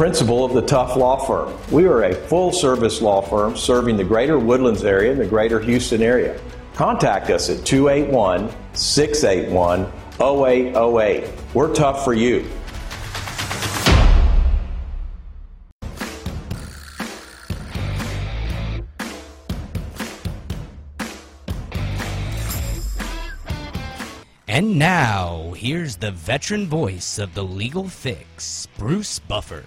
principal of the Tough Law Firm. We are a full service law firm serving the greater Woodlands area and the greater Houston area. Contact us at 281 681 0808. We're tough for you. And now, here's the veteran voice of the legal fix, Bruce Buffer.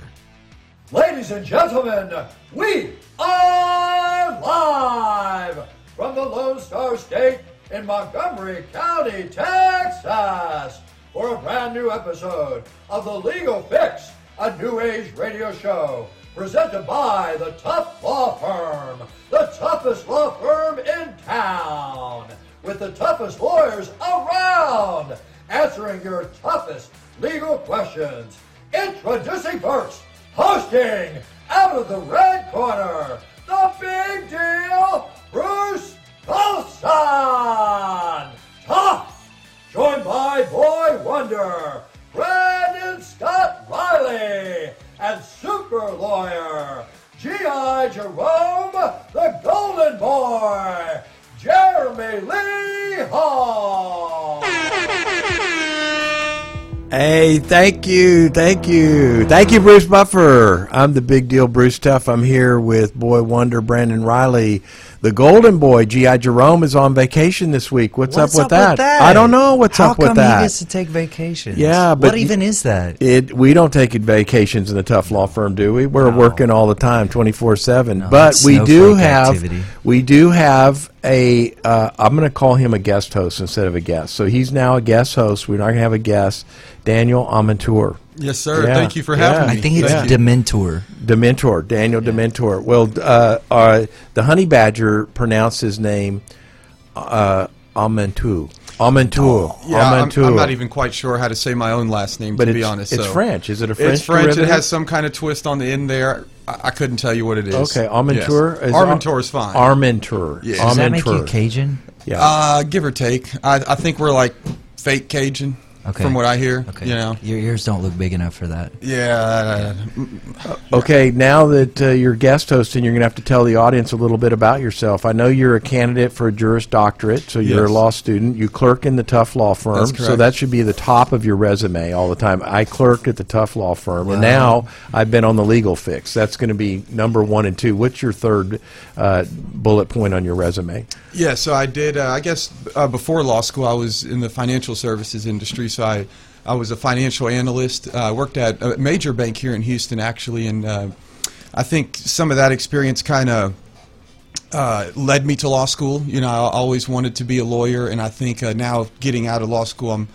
Ladies and gentlemen, we are live from the Lone Star State in Montgomery County, Texas, for a brand new episode of The Legal Fix, a new age radio show presented by the Tough Law Firm, the toughest law firm in town, with the toughest lawyers around, answering your toughest legal questions. Introducing first, hosting out of the red corner, the big deal, Bruce Colson. Tough, joined by Boy Wonder, Brandon Scott Riley, and super lawyer, G.I. Jerome, the Golden Boy, Jeremy Lee Hall. Hey, thank you, thank you, thank you, Bruce Buffer. I'm the big deal, Bruce Tough. I'm here with Boy Wonder, Brandon Riley, the Golden Boy. Gi Jerome is on vacation this week. What's, What's up, with, that? I don't know what's How up with that. How come he gets to take vacations? Yeah, but what even is that? It we don't take vacations in the tough law firm, do we? We're No. working all the time, twenty four seven. But we do have activity. we do have a. Uh, I'm going to call him a guest host instead of a guest. So he's now a guest host. We're not going to have a guest. Daniel Amantour, Yes, sir. Yeah, Thank you for yeah. having me. I think it's Thank you. Dementor. Dementor, Daniel Dementor. Well, uh, uh, the honey badger pronounced his name uh, Amantou. Amantour. Yeah, I'm, I'm not even quite sure how to say my own last name, But to be honest. it's so. French. Is it a French? It's French. It has some kind of twist on the end there. I, I couldn't tell you what it is. Okay, Armentour. Yes. is Armentour is fine. Armentour. Yeah. Does that make you Cajun? Yeah. uh, give or take. I, I think we're like fake Cajun, Okay. from what I hear. Okay. You know. Your ears don't look big enough for that. Yeah. okay, now that uh, you're guest hosting, you're going to have to tell the audience a little bit about yourself. I know you're a candidate for a Juris Doctorate, so you're Yes. a law student. You clerk in the Tough Law Firm, That's so that should be the top of your resume all the time. I clerked at the Tough Law Firm, and now I've been on the Legal Fix. That's going to be number one and two. What's your third uh, bullet point on your resume? Yeah, so I did. Uh, I guess uh, before law school, I was in the financial services industry. So I, I was a financial analyst. Uh, I worked at a major bank here in Houston, actually, and uh, I think some of that experience kind of uh, led me to law school. You know, I always wanted to be a lawyer, and I think uh, now getting out of law school, I'm,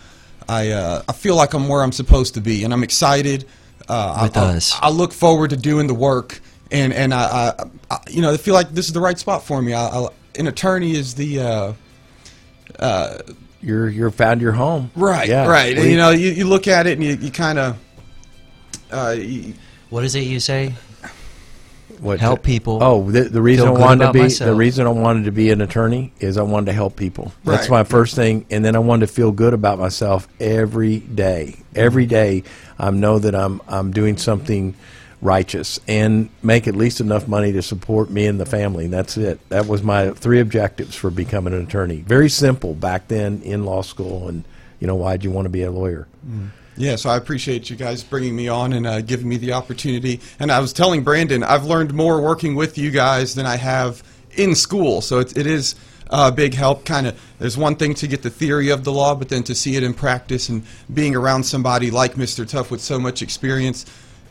I, uh, I feel like I'm where I'm supposed to be, and I'm excited. Uh, I, I-. I, look forward to doing the work, and and I, I, I you know, I feel like this is the right spot for me. I, I, an attorney is the uh, You're you're found your home. right, Yeah. right. And you know, you, you look at it and you, you kind of. Uh, What is it you say? What Help people. Oh, the, the reason I wanted to about be the reason I wanted to be an attorney is I wanted to help people. That's Right. my first thing, and then I wanted to feel good about myself every day. Every day, I know that I'm I'm doing something righteous and make at least enough money to support me and the family. That's it. That was my three objectives for becoming an attorney. Very simple back then in law school, and you know why'd you want to be a lawyer? Yeah, so I appreciate you guys bringing me on and uh, giving me the opportunity. And I was telling Brandon, I've learned more working with you guys than I have in school. So it, it is a big help. Kind of, there's one thing to get the theory of the law, but then to see it in practice and being around somebody like Mr. Tough with so much experience.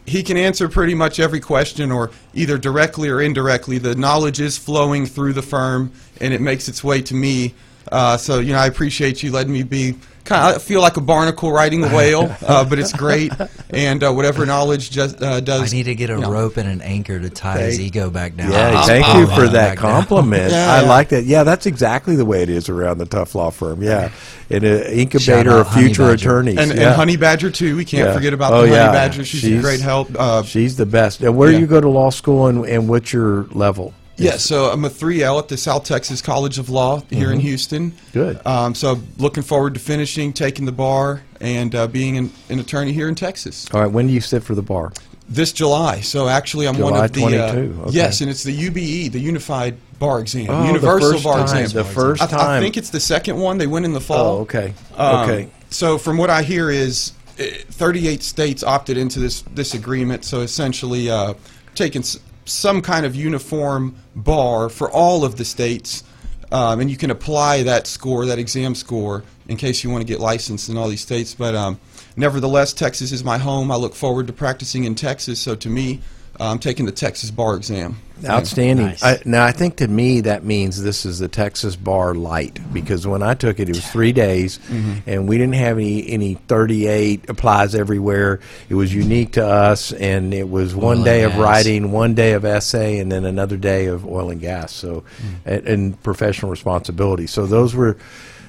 He can answer pretty much every question, or either directly or indirectly. The knowledge is flowing through the firm, and it makes its way to me. Uh, so, you know, I appreciate you letting me be kind of feel like a barnacle riding the whale, uh, but it's great. And uh, whatever knowledge just uh, I need to get a you know. rope and an anchor to tie his ego back down. Yeah, I'll thank pull you for that compliment. Yeah, I yeah. like that. Yeah, that's exactly the way it is around the tough law firm. Yeah, and an incubator out of future Badger. attorneys. And, yeah. and Honey Badger too. We can't Yeah. forget about Oh, the Honey. Badger. She's, a great help. Uh, she's the best. And where do you go to law school, and, and what's your level? Yeah, so I'm a 3L at the South Texas College of Law here in Houston. Mm-hmm. Good. Um, so looking forward to finishing, taking the bar, and uh, being an, an attorney here in Texas. All right, when do you sit for the bar? This July. So actually, I'm one of the. uh, 22, okay. Yes, and it's the UBE, the Unified Bar Exam, Oh, Universal Bar time, Exam. the first I, I think it's the second one. They went in the fall. Oh, okay. Um, okay. So from what I hear is, uh, 38 states opted into this this agreement. So essentially, uh, taking some kind of uniform bar for all of the states, um, and you can apply that score, that exam score, in case you want to get licensed in all these states. But um, nevertheless, Texas is my home. I look forward to practicing in Texas. So to me, I'm taking the Texas bar exam. Outstanding. Nice. I, now, I think to me that means this is the Texas Bar Light because when I took it, it was three days, Mm-hmm. and we didn't have any any 38 applies everywhere. It was unique to us, and it was one and day of gas. writing, one day of essay, and then another day of oil and gas. So, Mm. and, and professional responsibility. So those were.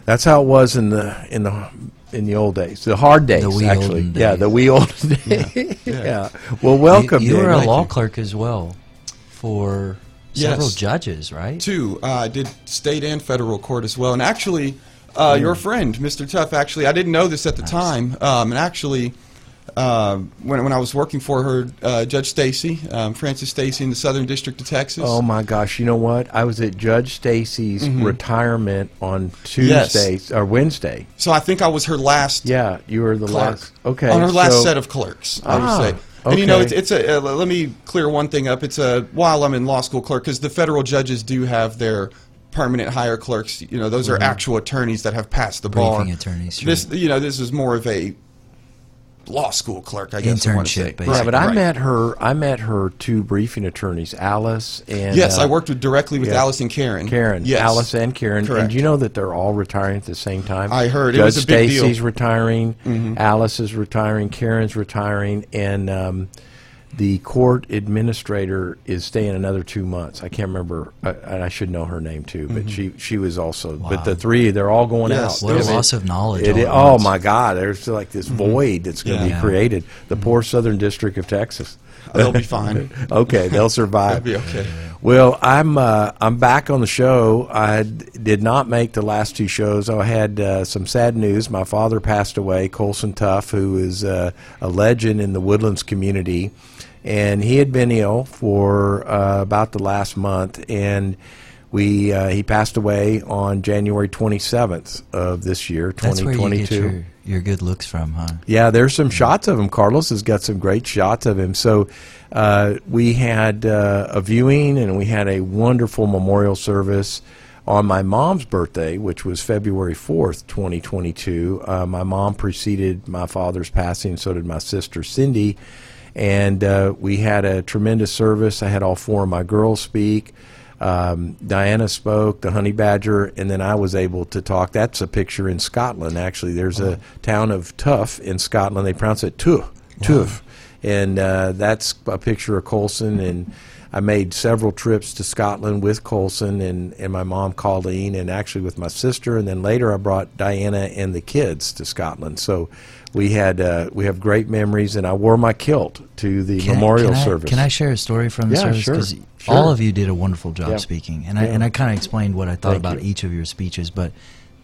That's how it was in the in the in the old days, the hard days. wee actually, olden yeah, days. the wee old days. yeah. Well, welcome. You, you were a law clerk as well for several Yes. judges, right? Two. Uh, I did state and federal court as well. And actually, uh, your friend, Mr. Tough, actually, I didn't know this at the time. Um, and actually, uh, when, when I was working for her, uh, Judge Stacy, um, Frances Stacy in the Southern District of Texas. Oh my gosh! You know what? I was at Judge Stacy's retirement on Tuesday or Wednesday. So I think I was her last Yeah, you were the clerk. last. Okay, On her last so- set of clerks, I Ah, would say. And you know, it's, it's a. Uh, let me clear one thing up. It's a while I'm in law school clerk because the federal judges do have their permanent hire clerks. You know, those are actual attorneys that have passed the bar. Attorneys, sure. This, you know, this is more of a law school clerk, I guess. I wanna Internship, say. basically. Yeah, but I right. met her. I met her two briefing attorneys, Alice and Yes, uh, I worked with, directly with yeah. Alice and Karen. Karen, Yes. Alice and Karen. Correct. And you know that they're all retiring at the same time? I heard. It Judge was a big deal. Mm-hmm. Stacy's retiring, Alice is retiring, Karen's retiring, and um, the court administrator is staying another two months. I can't remember, I, and I should know her name too, but she she was also. But the three, they're all going Mm-hmm. Yes, out. What a loss of knowledge. It at oh my God! There's like this void that's going to Mm-hmm. Yeah. be created. The poor Southern District of Texas. They'll be fine. okay, they'll survive. They'll be okay. Well, I'm uh, I'm back on the show. I did not make the last two shows. I had uh, some sad news. My father passed away, Colson Tough, who is uh, a legend in the Woodlands community, and he had been ill for uh, about the last month, and we uh, he passed away on January 27th of this year, 2022. That's where you get your, your good looks from, huh? Yeah, there's some shots of him. Carlos has got some great shots of him. So uh, we had uh, a viewing and we had a wonderful memorial service on my mom's birthday, which was February 4th, 2022. Uh, my mom preceded my father's passing, so did my sister Cindy. And uh, we had a tremendous service. I had all four of my girls speak. Um, Diana spoke, the honey badger, and then I was able to talk. That's a picture in Scotland, actually. There's a town of Tuff in Scotland. They pronounce it Tuff. Tuff. And uh, that's a picture of Colson. And I made several trips to Scotland with Colson and, and my mom, Colleen, and actually with my sister. And then later I brought Diana and the kids to Scotland. So we had uh, we have great memories. And I wore my kilt to the Can I- memorial I, service. Can I share a story from the Yeah, service? sure, 'Cause sure. all of you did a wonderful job Yeah. speaking, and I and I kind of explained what I thought Thank about you. each of your speeches. But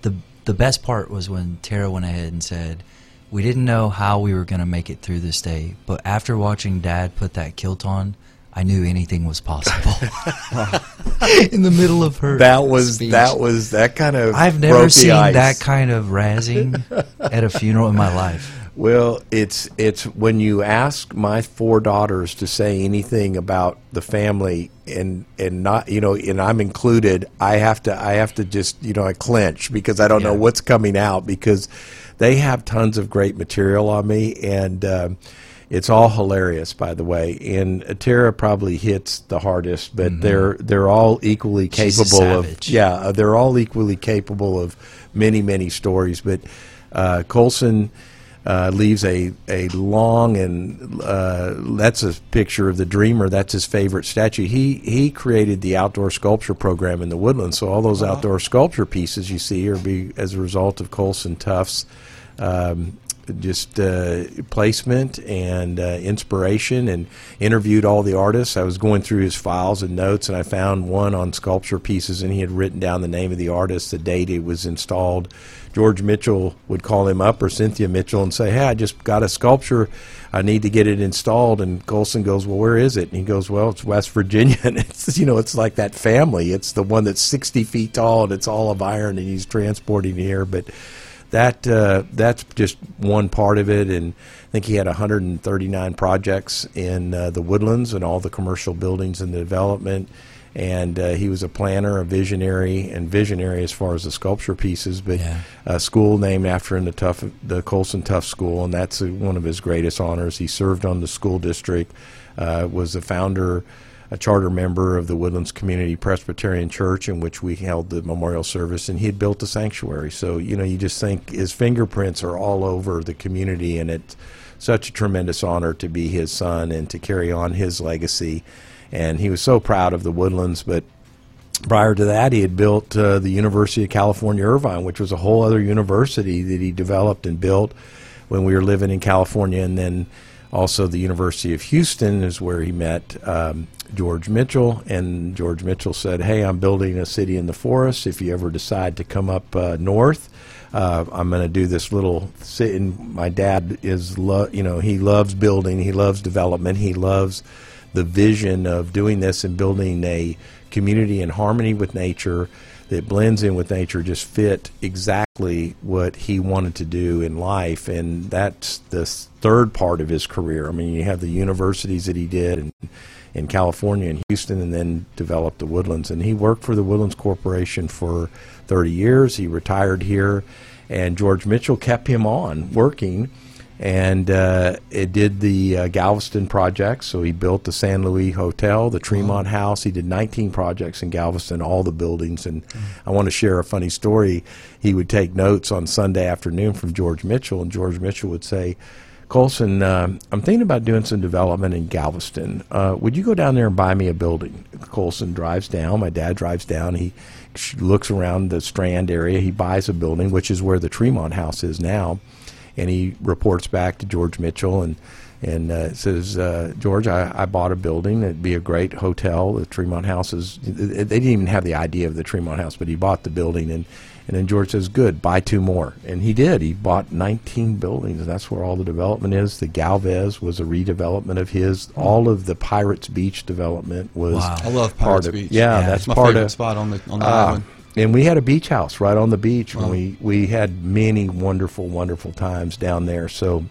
the the best part was when Tara went ahead and said, "We didn't know how we were going to make it through this day, but after watching Dad put that kilt on." I knew anything was possible. In the middle of her, that was speech. that was that kind of I've never seen ice. that kind of razzing at a funeral in my life. Well, it's it's when you ask my four daughters to say anything about the family and and not you know and I'm included, I have to I have to just you know I clench because I don't know what's coming out because they have tons of great material on me and. Um, it's all hilarious, by the way, and Tara probably hits the hardest, but they're they're all equally Mm-hmm. Capable of yeah, uh, they're all equally capable of many, many stories. But uh, Colson uh, leaves a, a long and uh, that's a picture of the dreamer. That's his favorite statue. He he created the outdoor sculpture program in the woodlands. So all those outdoor sculpture pieces you see are be as a result of Colson Tough's. Um, just uh, placement and uh, inspiration, and interviewed all the artists. I was going through his files and notes, and I found one on sculpture pieces, and he had written down the name of the artist, the date it was installed. George Mitchell would call him up, or Cynthia Mitchell, and say, "Hey, I just got a sculpture." I need to get it installed. And Colson goes, well, where is it? And he goes, well, it's West Virginia. And it's, you know, it's like that family. It's the one that's 60 feet tall and it's all of iron and he's transporting here. But that, uh, that's just one part of it. And I think he had 139 projects in uh, the woodlands and all the commercial buildings in the development and uh, he was a planner, a visionary, and visionary as far as the sculpture pieces. But Yeah. a school named after him, the Tough, the Colson Tough School, and that's uh, one of his greatest honors. He served on the school district, uh, was the founder, a charter member of the Woodlands Community Presbyterian Church, in which we held the memorial service, and he had built a sanctuary. So you know, you just think his fingerprints are all over the community, and it's such a tremendous honor to be his son and to carry on his legacy. And he was so proud of the Woodlands, but prior to that, he had built uh, the University of California, Irvine, which was a whole other university that he developed and built when we were living in California. And then also the University of Houston is where he met um, George Mitchell. And George Mitchell said, Hey, I'm building a city in the forest. If you ever decide to come up uh, north, uh, I'm going to do this little sit. And my dad is, lo- you know, he loves building, he loves development, he loves the vision of doing this and building a community in harmony with nature that blends in with nature just fit exactly what he wanted to do in life and that's the third part of his career. I mean you have the universities that he did in, in california and houston and then developed the woodlands and he worked for the woodlands corporation for 30 years. He retired here and george mitchell kept him on working and uh, it did the uh, Galveston projects. So he built the San Luis Hotel, the Tremont House. He did 19 projects in Galveston, all the buildings. And I want to share a funny story. He would take notes on Sunday afternoon from George Mitchell, and George Mitchell would say, Colson, uh, I'm thinking about doing some development in Galveston. Uh, would you go down there and buy me a building? Colson drives down. My dad drives down. He looks around the Strand area. He buys a building, which is where the Tremont House is now and he reports back to George Mitchell and and uh, says, uh, George, I, I bought a building. It'd be a great hotel. The Tremont House is. They didn't even have the idea of the Tremont House, but he bought the building, and and then George says, "Good, buy two more." And he did. He bought 19 buildings. And that's where all the development is. The Galvez was a redevelopment of his. All of the Pirates Beach development was. Wow. I love Pirates of- Beach. Yeah, Yeah. that's my part favorite of spot on the on the Ah, island. And we had a beach house right on the beach. and We we had many wonderful, wonderful times down there. So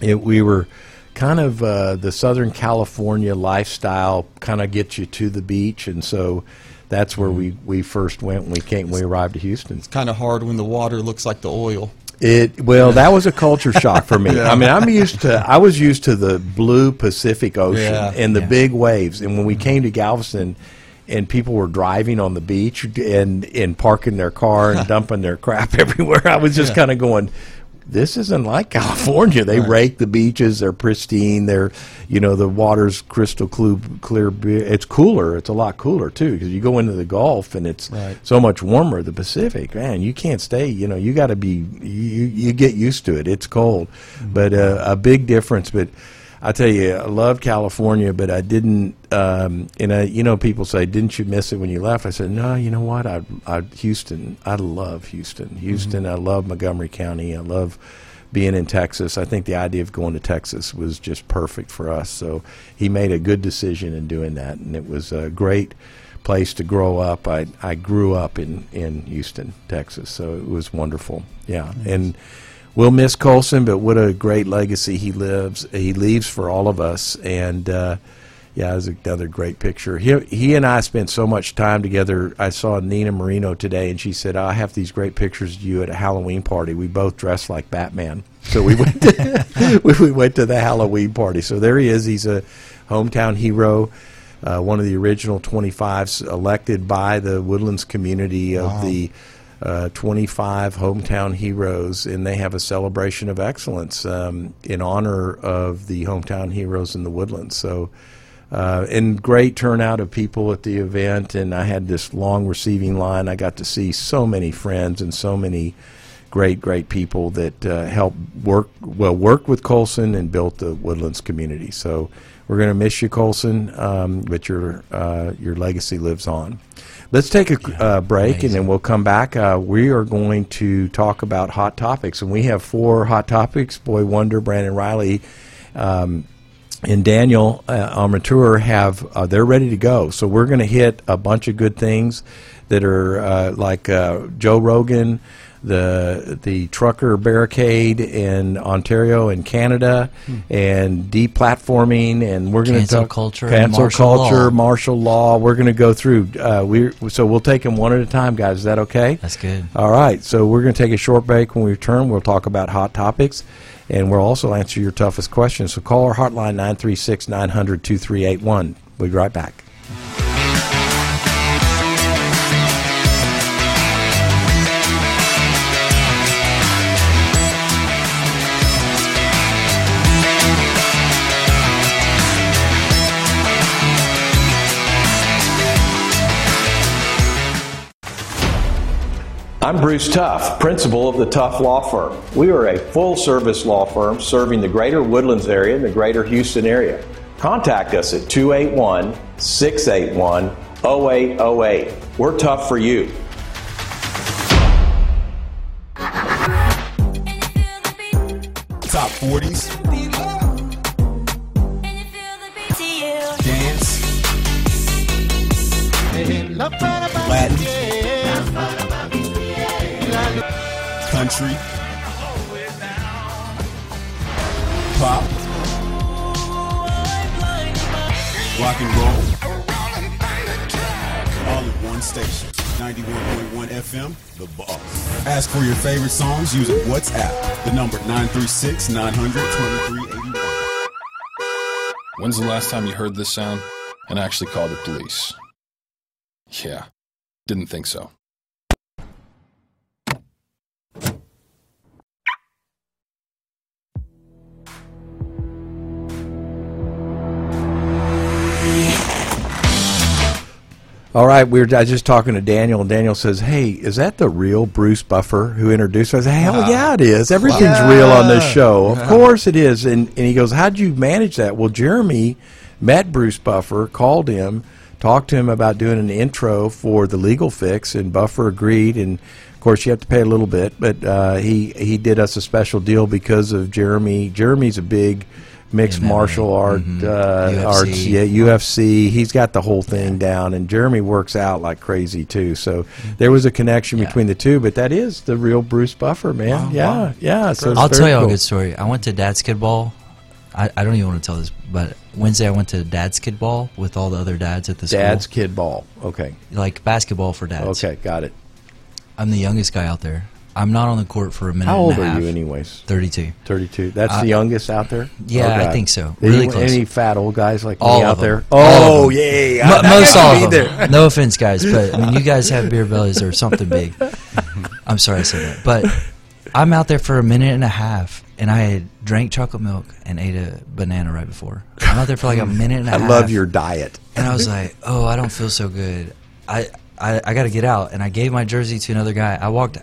it, we were kind of uh, the Southern California lifestyle kind of gets you to the beach, and so that's where we, we first went when we came when we arrived to Houston. It's kind of hard when the water looks like the oil. It well, that was a culture shock for me. I mean, I'm used to I was used to the blue Pacific Ocean Yeah. and the Yeah. big waves. And when we came to Galveston and people were driving on the beach and and parking their car and dumping their crap everywhere, I was just kind of going this isn't like California. They rake the beaches; they're pristine. They're, you know, the water's crystal clear. clear it's cooler. It's a lot cooler too because you go into the Gulf and it's Right. so much warmer. The Pacific, man, you can't stay. You know, you got to be. You you get used to it. It's cold, but uh, a big difference. But I tell you, I love California, but I didn't. Um, and I, you know, people say, "Didn't you miss it when you left?" I said, "No, you know what? I, I Houston. I love Houston. Houston. I love Montgomery County. I love." Being in Texas, I think the idea of going to Texas was just perfect for us. So he made a good decision in doing that, and it was a great place to grow up. I I grew up in in Houston, Texas, so it was wonderful. Yeah, and we'll miss Colson, but what a great legacy he lives. He leaves for all of us, and uh, yeah, it was another great picture. He he and I spent so much time together. I saw Nina Marino today, and she said, "I have these great pictures of you at a Halloween party. We both dressed like Batman." So we went to, we, we went to the Halloween party. So there he is. He's a hometown hero uh, one of the original 25s elected by the Woodlands community of the uh, 25 hometown heroes, and they have a celebration of excellence um, in honor of the hometown heroes in the Woodlands. So, uh, and great turnout of people at the event, and I had this long receiving line. I got to see so many friends and so many great, great people that uh, helped work well worked with Colson and built the Woodlands community. So we're going to miss you, Colson, um, but your uh, your legacy lives on. Let's take a uh, break and then we'll come back. Uh, we are going to talk about hot topics, and we have four hot topics. Boy Wonder, Brandon Riley. Um, and Daniel uh, Armature have uh, they're ready to go. So we're going to hit a bunch of good things that are uh, like uh, Joe Rogan, the the trucker barricade in Ontario and Canada, Hmm. and deplatforming, and we're going to Cancel talk culture cancel martial culture, law. martial law. We're going to go through. Uh, we so we'll take them one at a time, guys. Is that okay? That's good. All right, so we're going to take a short break. When we return, we'll talk about hot topics, and we'll also answer your toughest questions. So call our hotline 936 900 2381. We'll be right back. I'm Bruce Tough, principal of the Tough Law Firm. We are a full service law firm serving the greater Woodlands area and the greater Houston area. Contact us at 281 681 0808. We're tough for you. Top 40s. Dance. Latin. Country. Pop. Rock and roll. All in one station. 91.1 FM, The Boss. Ask for your favorite songs using WhatsApp. The number 936 900 2381. When's the last time you heard this sound and actually called the police? Yeah, didn't think so. All right, we were I was just talking to Daniel, and Daniel says, "Hey, is that the real Bruce Buffer who introduced us?" I said, "Hell yeah, it is. Everything's real on this show. Of course it is." And and he goes, "How'd you manage that?" Well, Jeremy met Bruce Buffer, called him, talked to him about doing an intro for the legal fix, and Buffer agreed. And of course, you have to pay a little bit, but uh, he he did us a special deal because of Jeremy. Jeremy's a big mixed MMA. martial art Mhm. uh, UFC. arts, yeah, UFC. He's got the whole thing down, and Jeremy works out like crazy too. So there was a connection Yeah. between the two. But that is the real Bruce Buffer, man. Wow, yeah, wow. yeah. So I'll tell you cool. a good story. I went to Dad's Kid Ball. I, I don't even want to tell this, but Wednesday I went to Dad's Kid Ball with all the other dads at the Dad's kid ball. Okay, like basketball for dads. okay, got it. I'm the youngest guy out there. I'm not on the court for a minute How old and a are half. you, anyways? 32. Thirty-two. That's Uh, the youngest out there. yeah, Oh, I think so. Any, Really close. any fat old guys like All me out them. there? All Oh them. yeah, I most all of them. there. No offense, guys, but I mean, you guys have beer bellies or something big. I'm sorry I said that, but I'm out there for a minute and a half, and I had drank chocolate milk and ate a banana right before. I'm out there for like a minute and a I half. I love your diet. and I was like, "Oh, I don't feel so good. I I, I got to get out." And I gave my jersey to another guy. I walked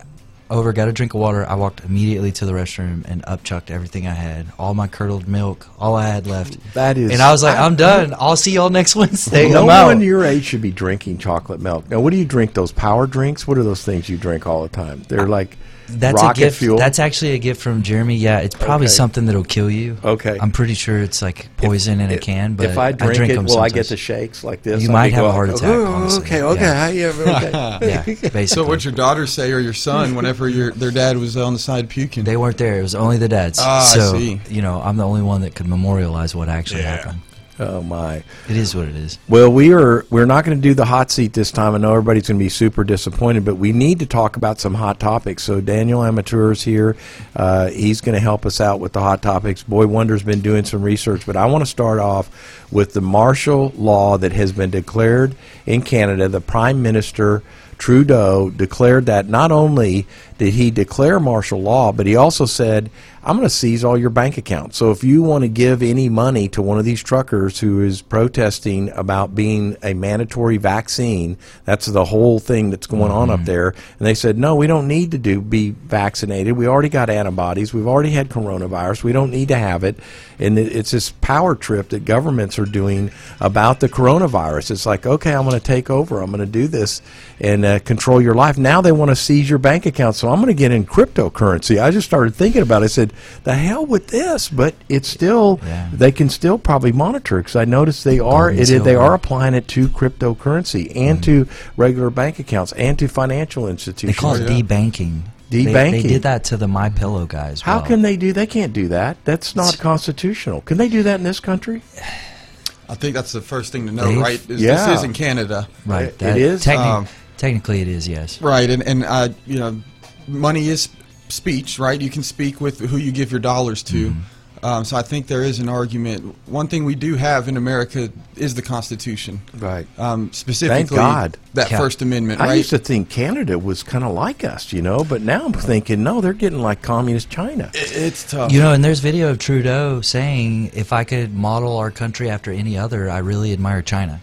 over, got a drink of water. I walked immediately to the restroom and upchucked everything I had, all my curdled milk, all I had left. That is- and I was like, "I'm done. I'll see y'all next Wednesday." no I'm out. one your age should be drinking chocolate milk. Now, what do you drink? Those power drinks? What are those things you drink all the time? They're like That's rocket a gift. fuel. That's actually a gift from Jeremy. Yeah, it's probably Okay. something that'll kill you. Okay. I'm pretty sure it's like poison in a can. But if I drink, it, them will I get sometimes. the shakes like this? You I'll might be have a going, heart attack, "Oh, honestly." Okay, okay, Yeah. yeah, okay. Yeah, basically. So what'd your daughter say or your son whenever your their dad was on the side puking? They weren't there. It was only the dads. Ah, I so see. you know, I'm the only one that could memorialize what actually happened. Oh my. It is what it is. Well, we are we're not going to do the hot seat this time. I know everybody's going to be super disappointed, but we need to talk about some hot topics. So Daniel Amateur's here. Uh, he's going to help us out with the hot topics. Boy Wonder's been doing some research, but I want to start off with the martial law that has been declared in Canada. The Prime Minister Trudeau declared that not only did he declare martial law, but he also said, I'm going to seize all your bank accounts. So if you want to give any money to one of these truckers who is protesting about being a mandatory vaccine, that's the whole thing that's going on up mm-hmm. there. And they said, no, we don't need to do be vaccinated. We already got antibodies. We've already had coronavirus. We don't need to have it. And it, it's this power trip that governments are doing about the coronavirus. It's like, okay, I'm going to take over. I'm going to do this and uh, control your life. Now they want to seize your bank account. So I'm going to get in cryptocurrency. I just started thinking about it. I said, the hell with this, but it's still Yeah. they can still probably monitor because I noticed they are it, they are applying it to cryptocurrency and to regular bank accounts and to financial institutions. They call it debanking. They- They, did that to the My Pillow guys. How well. can they do? They can't do that. That's not constitutional. Can they do that in this country? I think that's the first thing to know, They've- right? Is Yeah. This is in Canada. Right. It- that- it is, techni- um, technically, it is. Yes. Right, and and uh, you know, money is speech, right? You can speak with who you give your dollars to. Um, so I think there is an argument. One thing we do have in America is the Constitution, Right. um, specifically God. that Yeah. First Amendment, I right? used to think Canada was kind of like us, you know, but now I'm thinking no, they're getting like communist China. It- it's tough. You know, and there's video of Trudeau saying, "If I could model our country after any other, I really admire China."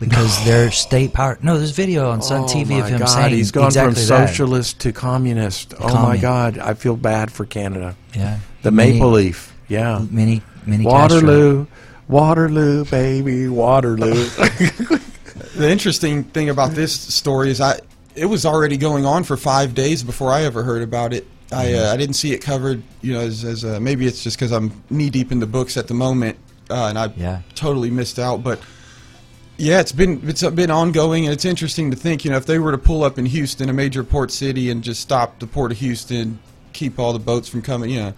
Because their state power. No, there's video on Sun oh TV of him God, saying he's gone exactly from that. socialist to communist. Oh my God, I feel bad for Canada. Yeah. The Mini- maple leaf, yeah. Mini, mini Waterloo, Waterloo, baby, Waterloo. The interesting thing about this story is I it was already going on for five days before I ever heard about it. I Mm-hmm. uh, I didn't see it covered, you know, as, as uh, maybe it's just because I'm knee deep in the books at the moment, uh, and I Yeah. totally missed out. But yeah, it's been it's been ongoing, and it's interesting to think, you know, if they were to pull up in Houston, a major port city, and just stop the port of Houston, keep all the boats from coming, you know,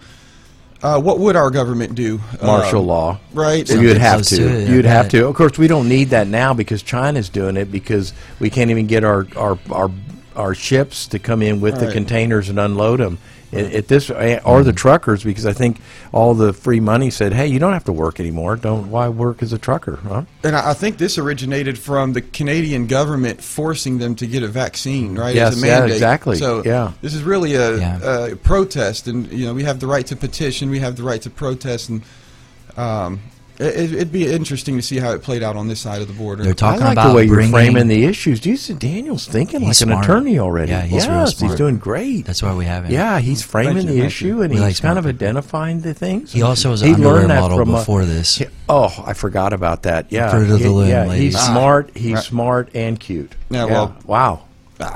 uh, what would our government do? Martial Um, law. right? Well, you'd have to. to it, You'd have to. Of course, we don't need that now because China's doing it because we can't even get our our our, our ships to come in with the Right. containers and unload them. At, at this, or the truckers, because I think all the free money said, "Hey, you don't have to work anymore. Don't why work as a trucker, huh?" And I I think this originated from the Canadian government forcing them to get a vaccine, right? Yes, as a yeah, exactly, So yeah. this is really a, Yeah. a protest, and you know we have the right to petition, we have the right to protest, and um, it, it'd be interesting to see how it played out on this side of the border. They're talking I like about the way you're bringing, framing the issues. Do you see Daniel's thinking like He's an attorney already? Yeah, he's yes, real he's doing great. That's why we have him. Yeah, he's framing you, the thank you. issue and We he's like kind of people. identifying the things. He also was an He underwear learned that model from a- before this. He- oh, I forgot about that. Yeah, Fruit of the loom, yeah, ladies. he's Ah. smart. He's Right. smart and cute. Yeah, well- wow.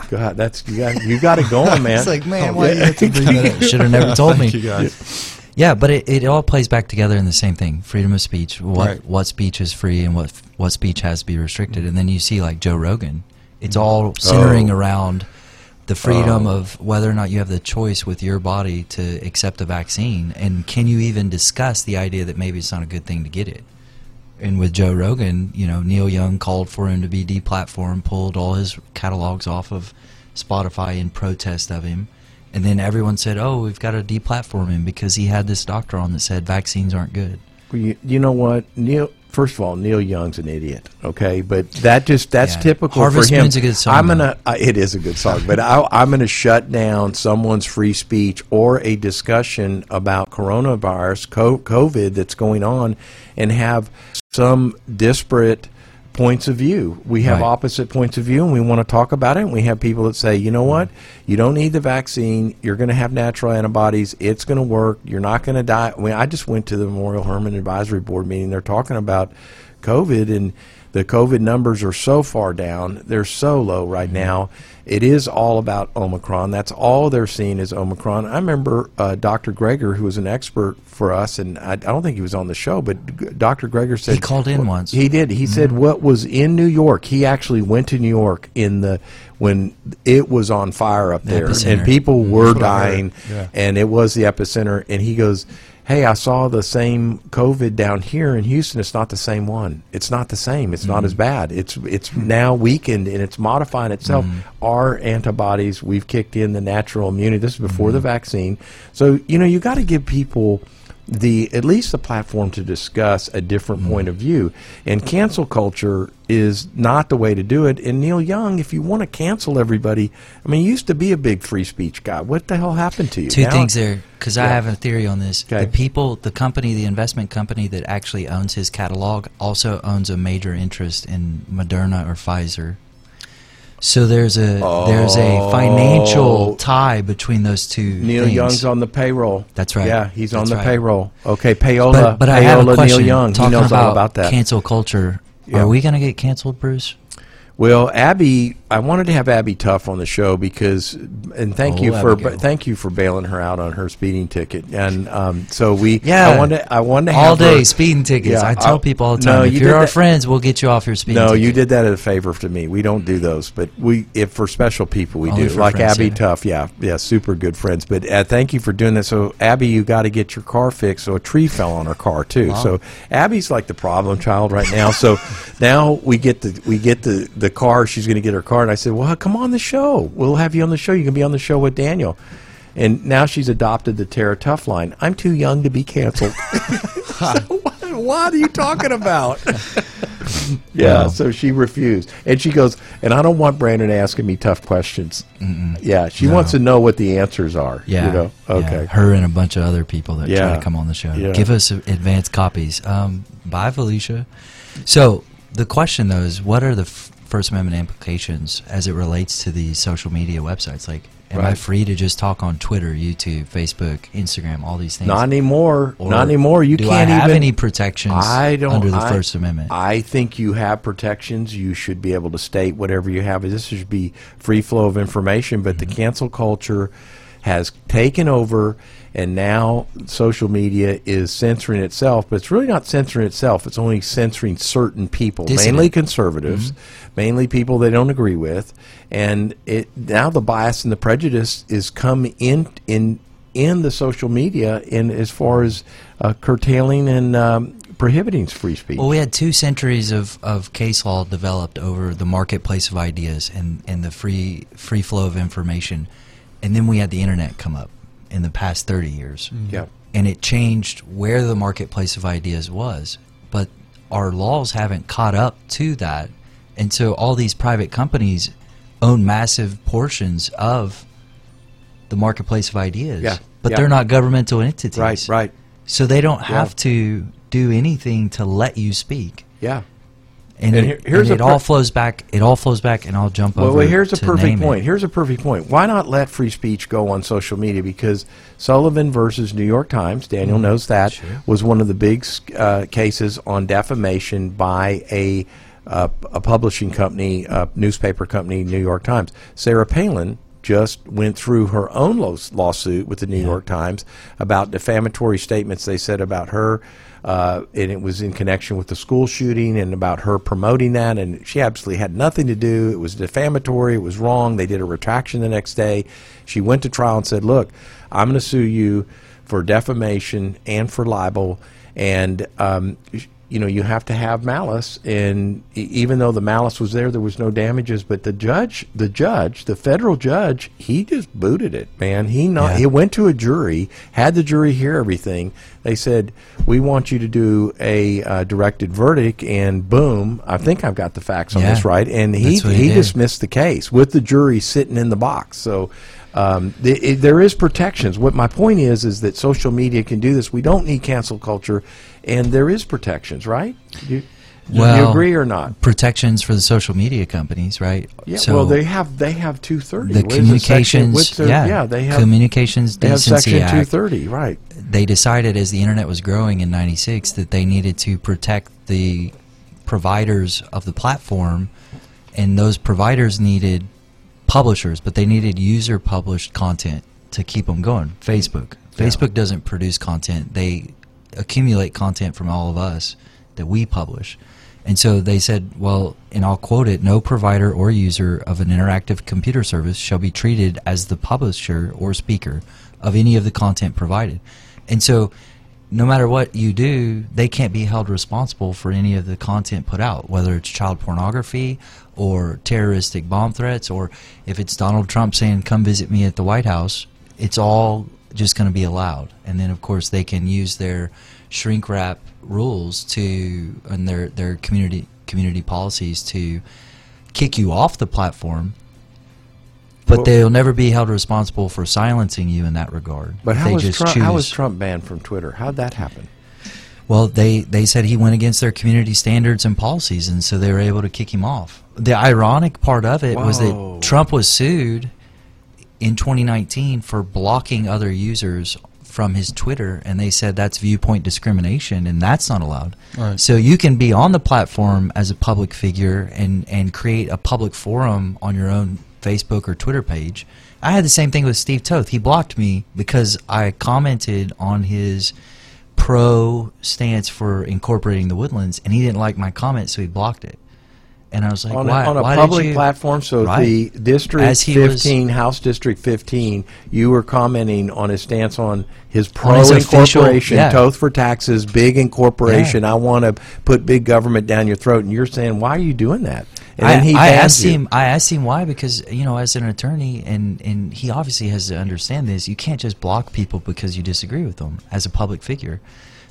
God, that's you got you got it going, man. It's like, man, why you have to bring that up? Should have never told me. Thank you guys. Yeah, but it, it all plays back together in the same thing: freedom of speech. What Right. what speech is free and what what speech has to be restricted. And then you see like Joe Rogan. It's all oh. centering Oh. around the freedom oh. of whether or not you have the choice with your body to accept a vaccine, and can you even discuss the idea that maybe it's not a good thing to get it. And with Joe Rogan, you know, Neil Young called for him to be deplatformed, pulled all his catalogs off of Spotify in protest of him. And then everyone said, "Oh, we've got to deplatform him because he had this doctor on that said vaccines aren't good." Well, you, you know what, Neil? First of all, Neil Young's an idiot. Okay, but that just that's Yeah. typical Harvest for him. Moon's a good song, I'm gonna. Uh, it is a good song, but I, I'm gonna shut down someone's free speech or a discussion about coronavirus, COVID that's going on, and have some disparate points of view. We have Right. opposite points of view, and we want to talk about it. And we have people that say, you know what, you don't need the vaccine. You're going to have natural antibodies. It's going to work. You're not going to die. I mean, I just went to the Memorial Hermann Advisory Board meeting. They're talking about COVID, and the COVID numbers are so far down. They're so low right mm-hmm. now. It is all about Omicron. That's all they're seeing is Omicron. I remember uh, Dr. Greger, who was an expert for us, and I, I don't think he was on the show, but Dr. Greger said He called in once. He did. He said mm-hmm. what was in New York. He actually went to New York in the when it was on fire up there, epicenter. and people mm-hmm. were I heard. dying, Yeah. and it was the epicenter. And he goes, "Hey, I saw the same COVID down here in Houston. It's not the same one. It's not the same. It's not as mm-hmm. bad. It's it's now weakened and it's modifying itself. Mm-hmm. Our antibodies, we've kicked in the natural immunity. This is before the mm-hmm. vaccine. So you know you got to give people." The at least the platform to discuss a different mm-hmm. point of view. And cancel culture is not the way to do it. And Neil Young, if you want to cancel everybody, I mean, you used to be a big free speech guy. What the hell happened to you? Two Now- things there, because I have a theory on this. Okay. The people, the company, the investment company that actually owns his catalog also owns a major interest in Moderna or Pfizer. So there's a there's a oh. financial Oh. tie between those two. Neil things. Young's on the payroll. That's right. Yeah, he's on the right. payroll. Okay, payola. But, but I have a payola question. Neil Young. He knows about, all about that. cancel culture. Yeah. Are we going to get canceled, Bruce? Well, Abby, I wanted to have Abby Tough on the show because, and thank Oh, you for Abigail. thank you for bailing her out on her speeding ticket. And um, so we, Yeah. I wanted, to, I wanted to all day her- speeding tickets. Yeah, I tell I- people all the time. you if you're our that- friends, we'll get you off your speeding No, ticket. you did that as a favor to me. We don't do those, but we, if for special people, we Only do. Like friends, Abby yeah. Tough, yeah, yeah, super good friends. But uh, thank you for doing that. So Abby, you got to get your car fixed. So a tree fell on her car too. So Abby's like the problem child right now. So now we get the we get the the car. She's going to get her car, and I said, well, come on the show. We'll have you on the show. You can be on the show with Daniel. And now she's adopted the Tara Tough line. I'm too young to be canceled. so what, what are you talking about? Yeah, Wow. so she refused. And she goes, and I don't want Brandon asking me tough questions. Yeah, she wants to know what the answers are. Yeah. You know? yeah. Okay. Her and a bunch of other people that try to come on the show. Yeah. Give us advanced copies. Um, bye, Felicia. So the question though is, what are the f- First Amendment implications as it relates to these social media websites? Like, am I free to just talk on Twitter, YouTube, Facebook, Instagram, all these things? Not anymore. Or Not anymore. You do can't I have even. any protections I don't. under the I- First Amendment? I think you have protections. You should be able to state whatever you have. This should be free flow of information. But Mm-hmm. the cancel culture has taken over, and now social media is censoring itself. But it's really not censoring itself. It's only censoring certain people, Dissident. mainly conservatives, mainly people they don't agree with, and it now the bias and the prejudice is come in in in the social media in as far as uh, curtailing and um, prohibiting free speech. Well, we had two centuries of, of case law developed over the marketplace of ideas and, and the free free flow of information, and then we had the internet come up in the past thirty years, mm-hmm. Yeah. and it changed where the marketplace of ideas was. But our laws haven't caught up to that, and so all these private companies own massive portions of the marketplace of ideas. Yeah, But yeah. they're not governmental entities. Right, right. So they don't have to do anything to let you speak. Yeah. And, And it, here- here's and it all flows back. It all flows back, and I'll jump Well, over. well, here's a to perfect name it. point. Here's a perfect point. Why not let free speech go on social media? Because Sullivan versus New York Times, Daniel knows that, was one of the big uh, cases on defamation by a uh, a publishing company, a newspaper company, New York Times. Sarah Palin just went through her own law- lawsuit with the New York Times about defamatory statements they said about her. Uh, and it was in connection with the school shooting and about her promoting that. And she absolutely had nothing to do. It was defamatory. It was wrong. They did a retraction the next day. She went to trial and said, Look, I'm going to sue you for defamation and for libel. And, um, you know, you have to have malice. And even though the malice was there, there was no damages. But the judge, the judge, the federal judge, he just booted it, man. He not, Yeah. he went to a jury, had the jury hear everything. They said, "We want you to do a uh, directed verdict," and boom, I think I've got the facts on Yeah. this right. And he he, he dismissed the case with the jury sitting in the box. So. Um, th- it, there is protections. What my point is is that social media can do this. We don't need cancel culture, and there is protections, right? You, Well, you agree or not? Protections for the social media companies, right? Yeah. So well, they have they have two thirty. the communications, yeah, yeah, they have communications they have section two thirty, right? they decided as the internet was growing in 96 that they needed to protect the providers of the platform and those providers needed publishers but they needed user published content to keep them going. Mm-hmm. Facebook. Facebook doesn't produce content. They accumulate content from all of us that we publish. And so they said well and i'll quote it no provider or user of an interactive computer service shall be treated as the publisher or speaker of any of the content provided and so no matter what you do, they can't be held responsible for any of the content put out, whether it's child pornography or terroristic bomb threats, or if it's Donald Trump saying, come visit me at the White House. It's all just going to be allowed. And then, of course, they can use their shrink wrap rules to and their their community community policies to kick you off the platform. But Well- they'll never be held responsible for silencing you in that regard. But how they was, just Trump, choose. how was Trump banned from Twitter? How'd that happen? Well, they, they said he went against their community standards and policies, and so they were able to kick him off. The ironic part of it was that Trump was sued in 2019 for blocking other users from his Twitter, and they said that's viewpoint discrimination, and that's not allowed. Right. So you can be on the platform as a public figure and, and create a public forum on your own Facebook or Twitter page. I had the same thing with Steve Toth. He blocked me because I commented on his pro stance for incorporating the woodlands, and he didn't like my comment, so he blocked it. And I was like, on, why? a, on a why public platform. So Right. the district As he was- 15, House District 15, you were commenting on his stance on his pro official- incorporation, yeah. Toth for taxes, big incorporation. Yeah. I want to put big government down your throat, and you're saying, why are you doing that? And I, then he I asked you. him. I asked him why because you know, as an attorney, and and he obviously has to understand this. You can't just block people because you disagree with them as a public figure.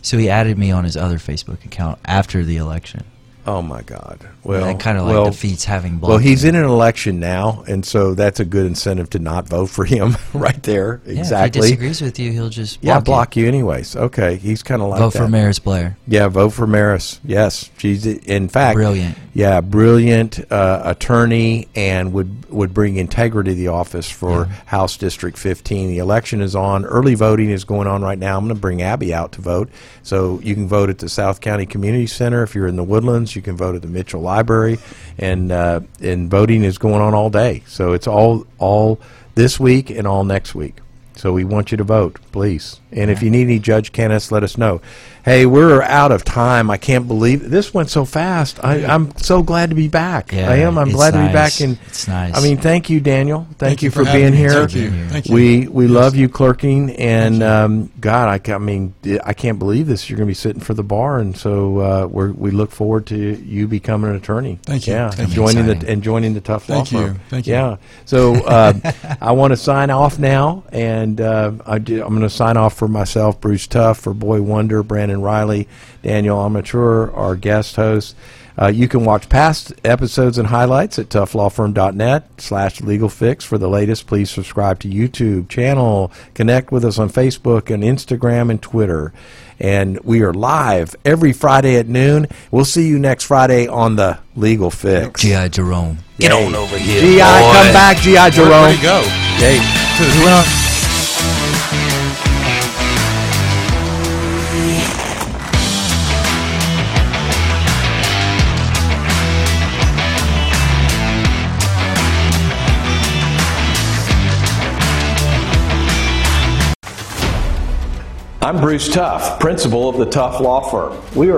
So he added me on his other Facebook account after the election. Oh my God! Well, that kind of like well, defeats having. Well, he's in an election now, and so that's a good incentive to not vote for him right there. Yeah, exactly. If he disagrees with you, he'll just yeah, block, block you anyways. Okay, he's kind of like Vote that. for Maris Blair. Yeah, vote for Maris. Yes, she's in fact Brilliant. Yeah, brilliant uh, attorney, and would would bring integrity to the office for House District 15. The election is on. Early voting is going on right now. I'm going to bring Abby out to vote, so you can vote at the South County Community Center if you're in the Woodlands. You can vote at the Mitchell Library, and uh, and voting is going on all day. So it's all all this week and all next week. So we want you to vote, please. And if you need any judge candidates, let us know. Hey, we're out of time. I can't believe this went so fast. I, I'm so glad to be back. Yeah, I am. I'm it's glad to be back. And It's nice. I mean, thank you, Daniel. Thank, Thank you you for, for being here. Thank you. Thank you. We we Yes. love you clerking, and um, God, I, I mean, I can't believe this. You're going to be sitting for the bar, and so uh, we're, we look forward to you becoming an attorney. Thank you. Yeah, Thank and you. joining the and joining the tough Thank law you. firm. Thank you. Yeah. So uh, I want to sign off now, and uh, I do, I'm going to sign off for myself, Bruce Tough, for Boy Wonder, Brandon Riley, Daniel Amateur, our guest host. Uh, you can watch past episodes and highlights at toughlawfirm.net slash legal fix for the latest. Please subscribe to YouTube channel. Connect with us on Facebook and Instagram and Twitter. And we are live every Friday at noon. We'll see you next Friday on the Legal Fix. G.I. Jerome. Get on over here. GI, come back, GI Jerome. Where'd he go? Hey, I'm Bruce Tough, principal of the Tough Law Firm. We are